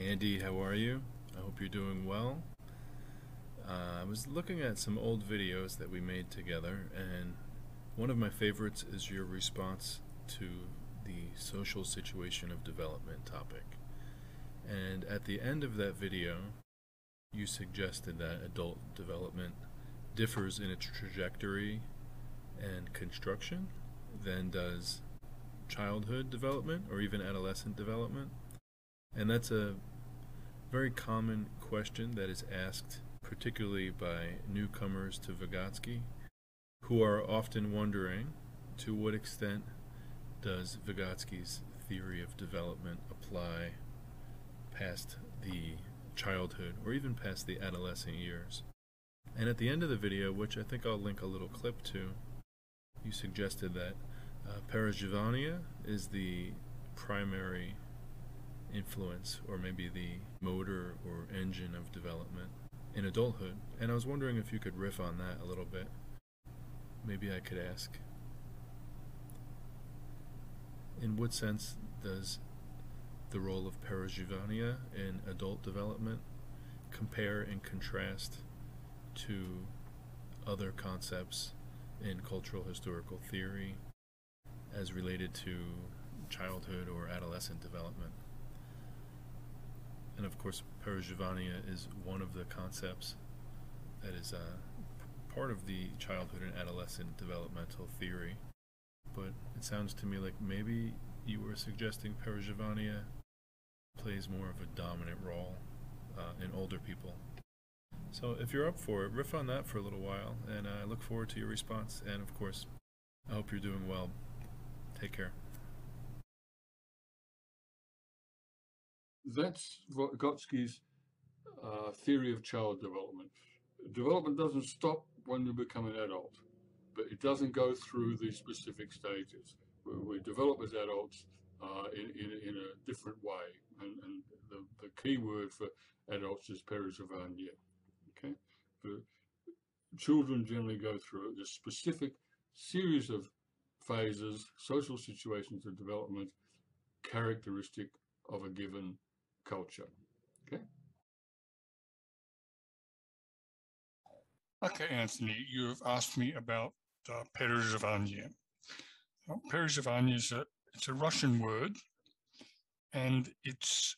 Andy, how are you? I hope you're doing well. Uh, I was looking at some old videos that we made together, and one of my favorites is your response to the social situation of development topic. And at the end of that video, you suggested that adult development differs in its trajectory and construction than does childhood development or even adolescent development. And that's a very common question that is asked, particularly by newcomers to Vygotsky, who are often wondering to what extent does Vygotsky's theory of development apply past the childhood or even past the adolescent years. And at the end of the video, which I think I'll link a little clip to, you suggested that uh, is the primary influence or maybe the motor or engine of development in adulthood. And I was wondering if you could riff on that a little bit. Maybe I could ask in what sense does the role of Perezhivanya in adult development compare and contrast to other concepts in cultural historical theory as related to childhood or adolescent development? And of course, Perezhivanya is one of the concepts that is uh, part of the childhood and adolescent developmental theory. But it sounds to me like maybe you were suggesting Perezhivanya plays more of a dominant role uh, in older people. So if you're up for it, riff on that for a little while, and I look forward to your response. And of course, I hope you're doing well. Take care. That's Vygotsky's uh, theory of child development. Development doesn't stop when you become an adult, but it doesn't go through these specific stages. We, we develop as adults uh, in, in, in, a different way, and, and the, the, key word for adults is perezhivanya. Okay, but children generally go through a specific series of phases, social situations of development, characteristic of a given culture. Okay. Okay, Anthony, you have asked me about uh, Perezhivanya. Well, is a, it's a Russian word, and it's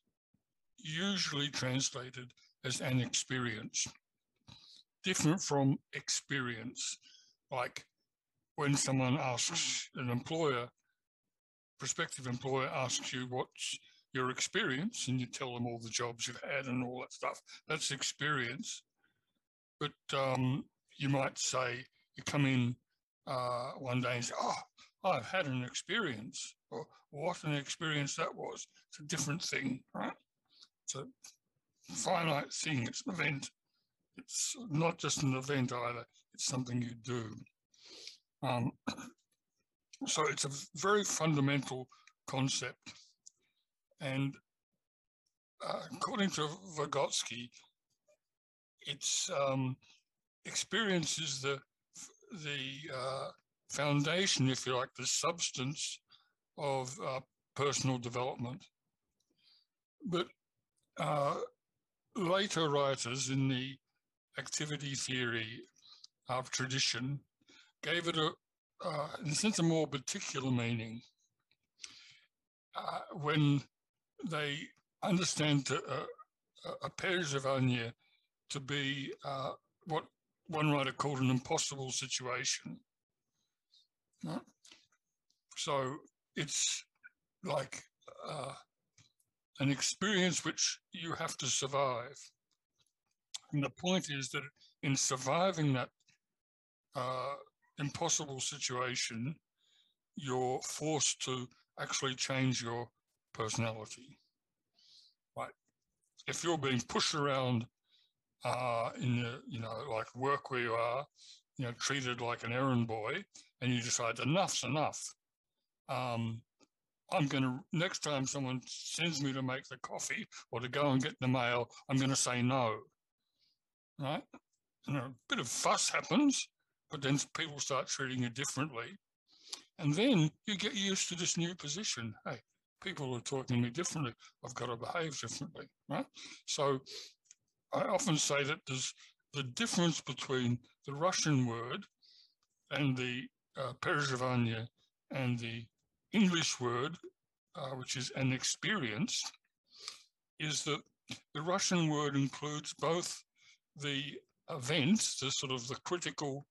usually translated as an experience, different from experience. Like when someone asks an employer, prospective employer asks you what's your experience and you tell them all the jobs you've had and all that stuff. That's experience. But um, you might say, you come in uh, one day and say, oh, I've had an experience, or what an experience that was. It's a different thing, right? It's a finite thing, it's an event. It's not just an event either, it's something you do. Um, so it's a very fundamental concept. And uh, according to Vygotsky, its um, experience is the, the uh, foundation, if you like, the substance of uh, personal development. But uh, later writers in the activity theory of tradition gave it a, uh, in a sense, a more particular meaning. Uh, when they understand to, uh, a page of to be uh, what one writer called an impossible situation. Right? So it's like uh, an experience which you have to survive. And the point is that in surviving that uh, impossible situation, you're forced to actually change your personality. Right? If you're being pushed around uh, in the, you know, like work where you are, you know, treated like an errand boy, and you decide enough's enough. Um, I'm going to, next time someone sends me to make the coffee or to go and get the mail, I'm going to say no. Right? You know, a bit of fuss happens, but then people start treating you differently. And then you get used to this new position. Hey, people are talking to me differently. I've got to behave differently, right? So I often say that there's the difference between the Russian word and the uh, and the English word, uh, which is an experience, is that the Russian word includes both the event, the sort of the critical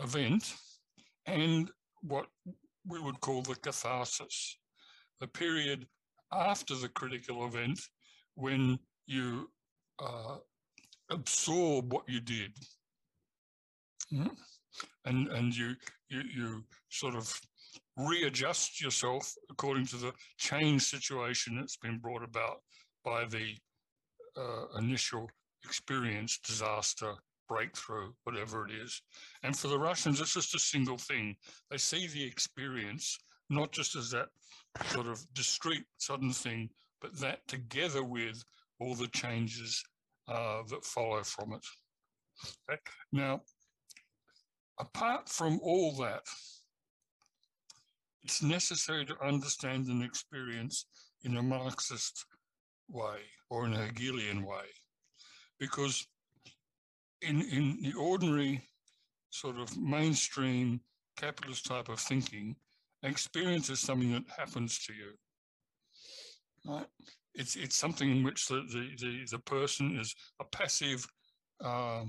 event, and what we would call the catharsis, the period after the critical event when you uh, absorb what you did. Mm. And, and you, you, you sort of readjust yourself according to the change situation that's been brought about by the uh, initial experience, disaster, breakthrough, whatever it is. And for the Russians, it's just a single thing. They see the experience not just as that sort of discrete sudden thing, but that together with all the changes uh, that follow from it. Okay. Now, apart from all that, it's necessary to understand an experience in a Marxist way or in a Hegelian way, because in, in the ordinary sort of mainstream capitalist type of thinking, experience is something that happens to you. Right? It's it's something in which the the the, the person is a passive uh,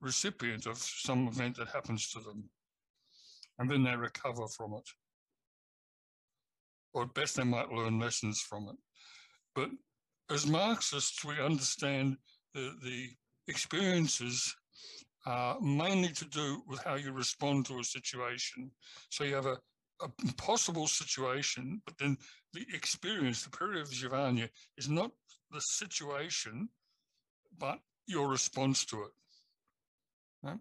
recipient of some event that happens to them, and then they recover from it, or at best they might learn lessons from it. But as Marxists, we understand the the experiences are mainly to do with how you respond to a situation. So you have a a possible situation, but then the experience, the perezhivanya, is not the situation, but your response to it. Right?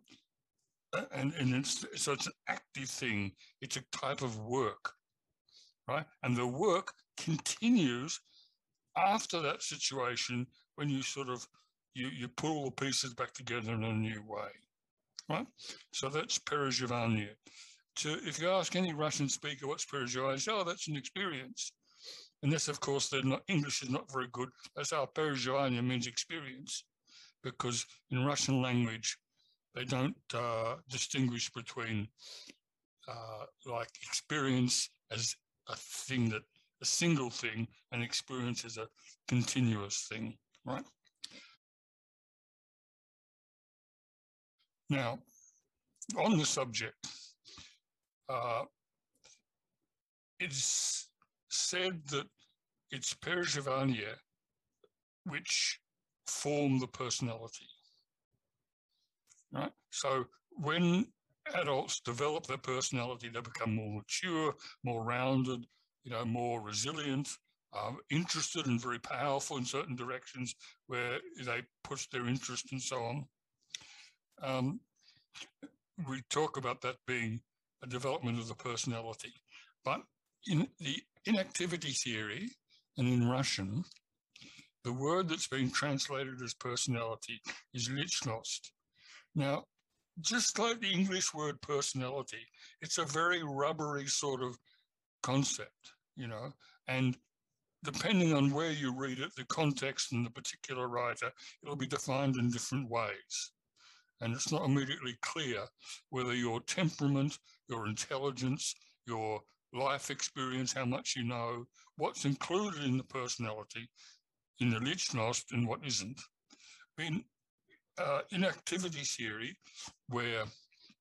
And, and it's, so it's an active thing. It's a type of work, right? And the work continues after that situation when you sort of, you, you put all the pieces back together in a new way, right? So that's Perezhivanya to, if you ask any Russian speaker what's Perezhivanya, say, oh, that's an experience. And this, of course, they're not, English is not very good. That's how Perezhivanya means experience, because in Russian language, they don't uh, distinguish between uh, like experience as a thing that, a single thing, and experience as a continuous thing, right? Now, on the subject, uh, it's said that it's Perezhivanya which form the personality. Right? So when adults develop their personality, they become more mature, more rounded, you know, more resilient, um, interested and very powerful in certain directions where they push their interest and so on. Um, we talk about that being a development of the personality. But in the inactivity theory and in Russian, the word that's been translated as personality is lichnost. Now, just like the English word personality, it's a very rubbery sort of concept, you know, and depending on where you read it, the context and the particular writer, it'll be defined in different ways and it's not immediately clear whether your temperament, your intelligence, your life experience, how much you know, what's included in the personality, in the Lichnost and what isn't. In, uh, in activity theory, where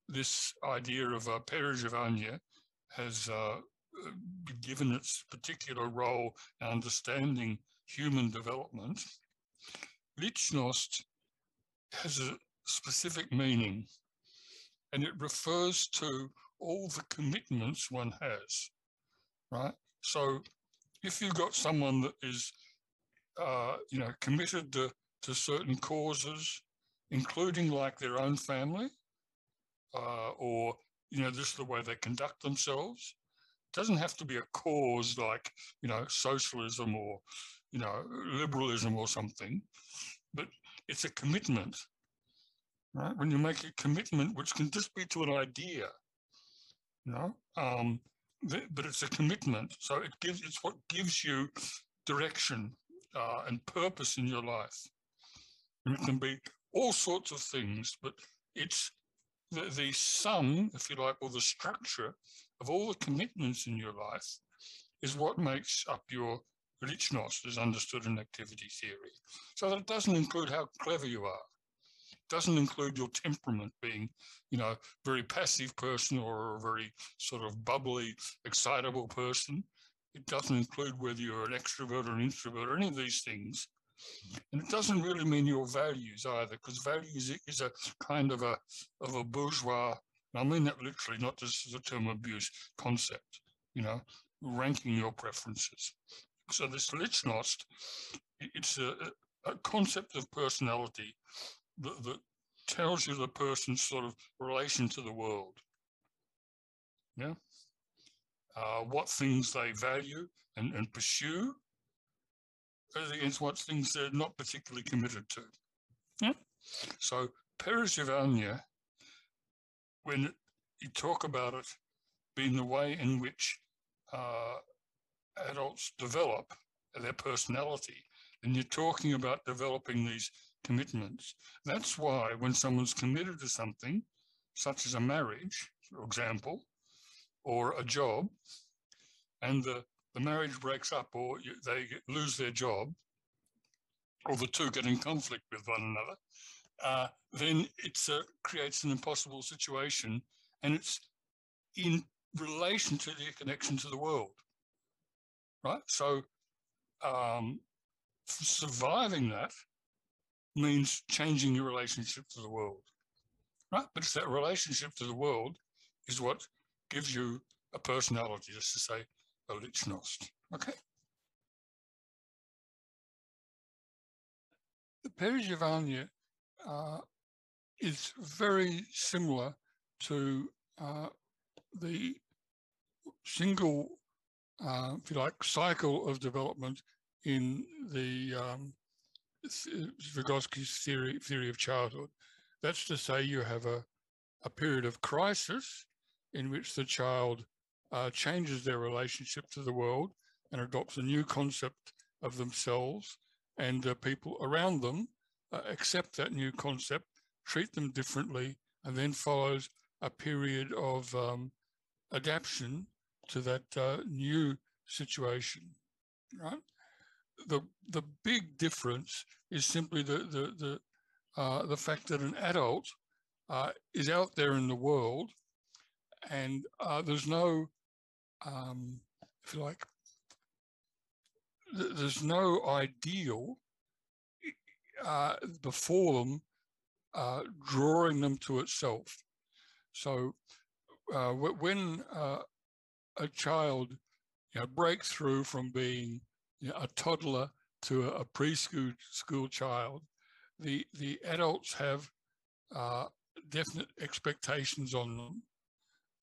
this idea of uh, Perezhivanya has uh, given its particular role in understanding human development, Lichnost has a, specific meaning and it refers to all the commitments one has, right? So if you've got someone that is, uh, you know, committed to, to certain causes, including like their own family, uh, or, you know, just the way they conduct themselves, it doesn't have to be a cause like, you know, socialism or, you know, liberalism or something, but it's a commitment right? When you make a commitment, which can just be to an idea, know, um, but it's a commitment. So it gives it's what gives you direction uh, and purpose in your life. And it can be all sorts of things, but it's the, the sum, if you like, or the structure of all the commitments in your life is what makes up your Lichnost as understood in activity theory. So that doesn't include how clever you are. Doesn't include your temperament being, you know, very passive person or a very sort of bubbly, excitable person. It doesn't include whether you're an extrovert or an introvert or any of these things. And it doesn't really mean your values either, because values is a kind of a of a bourgeois, I mean that literally, not just as a term abuse, concept, you know, ranking your preferences. So this Lichnost, it's a, a concept of personality that, that tells you the person's sort of relation to the world. Yeah. Uh, what things they value and, and pursue against what things they're not particularly committed to. Yeah. So Perezhivanya, when you talk about it being the way in which uh, adults develop their personality, and you're talking about developing these commitments. That's why when someone's committed to something, such as a marriage, for example, or a job, and the, the marriage breaks up or you, they lose their job, or the two get in conflict with one another, uh, then it creates an impossible situation and it's in relation to their connection to the world right? So um, surviving that means changing your relationship to the world, right? But it's that relationship to the world is what gives you a personality, just to say a lichnost, okay? The Perezhivanya uh, is very similar to uh, the single uh, if you like, cycle of development in the um, Vygotsky's theory, theory of childhood. That's to say you have a, a period of crisis in which the child uh, changes their relationship to the world and adopts a new concept of themselves and uh, people around them uh, accept that new concept, treat them differently, and then follows a period of um, adaptation to that uh, new situation, right? The the big difference is simply the the the uh, the fact that an adult uh, is out there in the world, and uh, there's no, um, if you like, th there's no ideal uh, before them uh, drawing them to itself. So uh, when a child you know, break through from being you know, a toddler to a, preschool school child, the the adults have uh, definite expectations on them,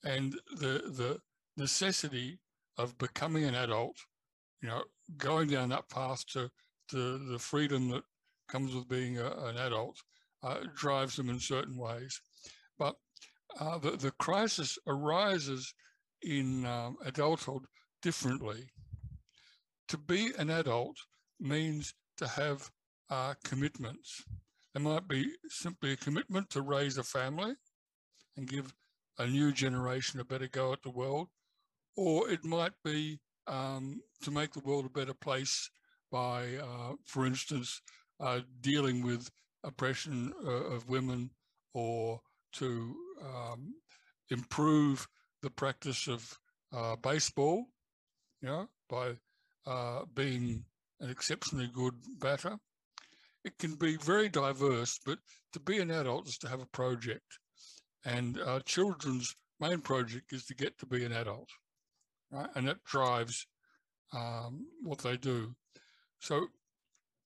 and the the necessity of becoming an adult, you know, going down that path to to the freedom that comes with being a, an adult, uh, drives them in certain ways. But uh, the the crisis arises in um, adulthood differently. To be an adult means to have uh, commitments. There might be simply a commitment to raise a family and give a new generation a better go at the world, or it might be um, to make the world a better place by, uh, for instance, uh, dealing with oppression uh, of women or to um, improve the practice of uh, baseball, you know, by uh, being an exceptionally good batter. It can be very diverse, but to be an adult is to have a project. And children's main project is to get to be an adult, right? And that drives um, what they do. So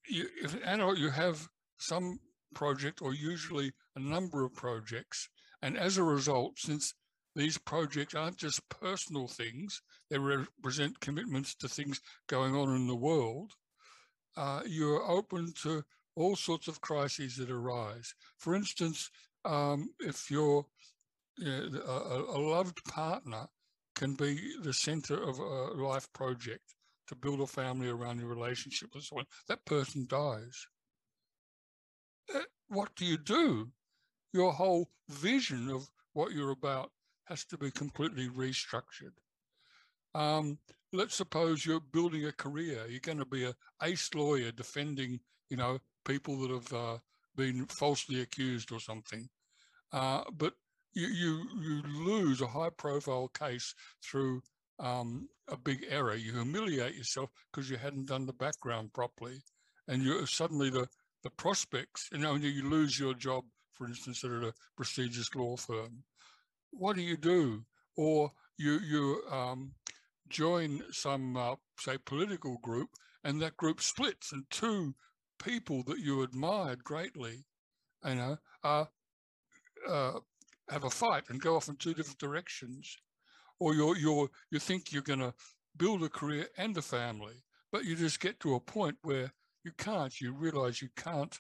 you, if an adult, you have some project or usually a number of projects. And as a result, since these projects aren't just personal things, they represent commitments to things going on in the world. Uh, you're open to all sorts of crises that arise. For instance, um, if you're you know, a, a, loved partner can be the center of a life project to build a family around your relationship with someone. That person dies. Uh, what do you do? Your whole vision of what you're about has to be completely restructured. Um, let's suppose you're building a career. You're going to be a ace lawyer defending, you know, people that have uh, been falsely accused or something. Uh, but you, you you lose a high profile case through um, a big error. You humiliate yourself because you hadn't done the background properly, and you suddenly the the prospects. You know, you lose your job, for instance, at a prestigious law firm. What do you do? Or you you um, join some uh, say political group, and that group splits, and two people that you admired greatly, you know, uh, uh, have a fight and go off in two different directions, or you're you're you think you're going to build a career and a family, but you just get to a point where you can't. You realize you can't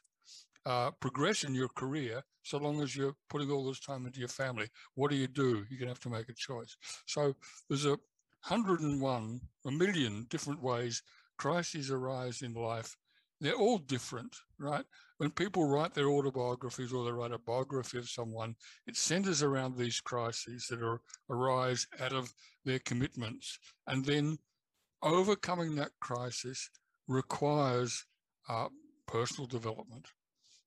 uh, progress in your career so long as you're putting all this time into your family. What do you do? You're going to have to make a choice. So there's a 101, a million different ways crises arise in life they're all different, right? When people write their autobiographies or they write a biography of someone, it centers around these crises that are, arise out of their commitments. And then overcoming that crisis requires uh, personal development.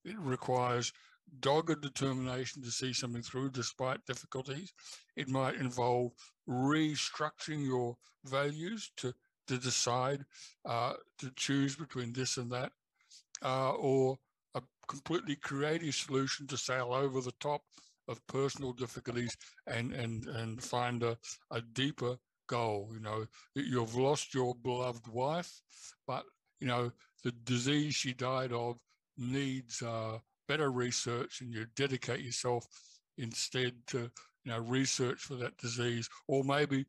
It requires dogged determination to see something through despite difficulties. It might involve restructuring your values to to decide uh, to choose between this and that, uh, or a completely creative solution to sail over the top of personal difficulties and and and find a, a deeper goal. You know, you've lost your beloved wife, but you know the disease she died of needs uh, better research, and you dedicate yourself instead to you know research for that disease, or maybe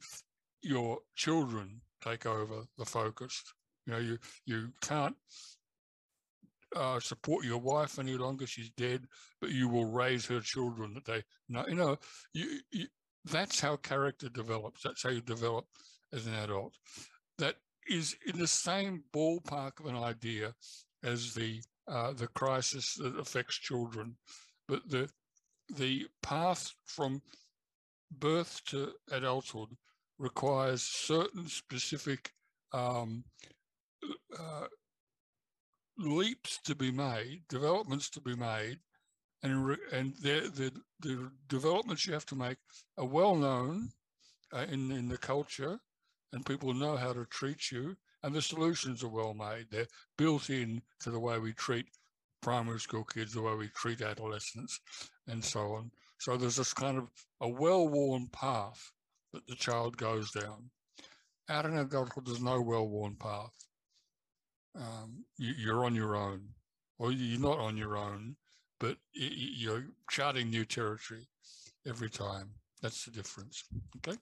your children take over the focus. You know, you you can't uh, support your wife any longer; she's dead. But you will raise her children that they know. You know, you, you, that's how character develops. That's how you develop as an adult. That is in the same ballpark of an idea as the uh, the crisis that affects children, but the the path from birth to adulthood requires certain specific um, uh, leaps to be made, developments to be made, and and the, the, the developments you have to make are well known uh, in in the culture, and people know how to treat you, and the solutions are well made. They're built in to the way we treat primary school kids, the way we treat adolescents, and so on. So there's this kind of a well-worn path that the child goes down. Out in adulthood, there's no well-worn path. Um, you, are on your own, or you're not on your own, but you're charting new territory every time. That's the difference. Okay.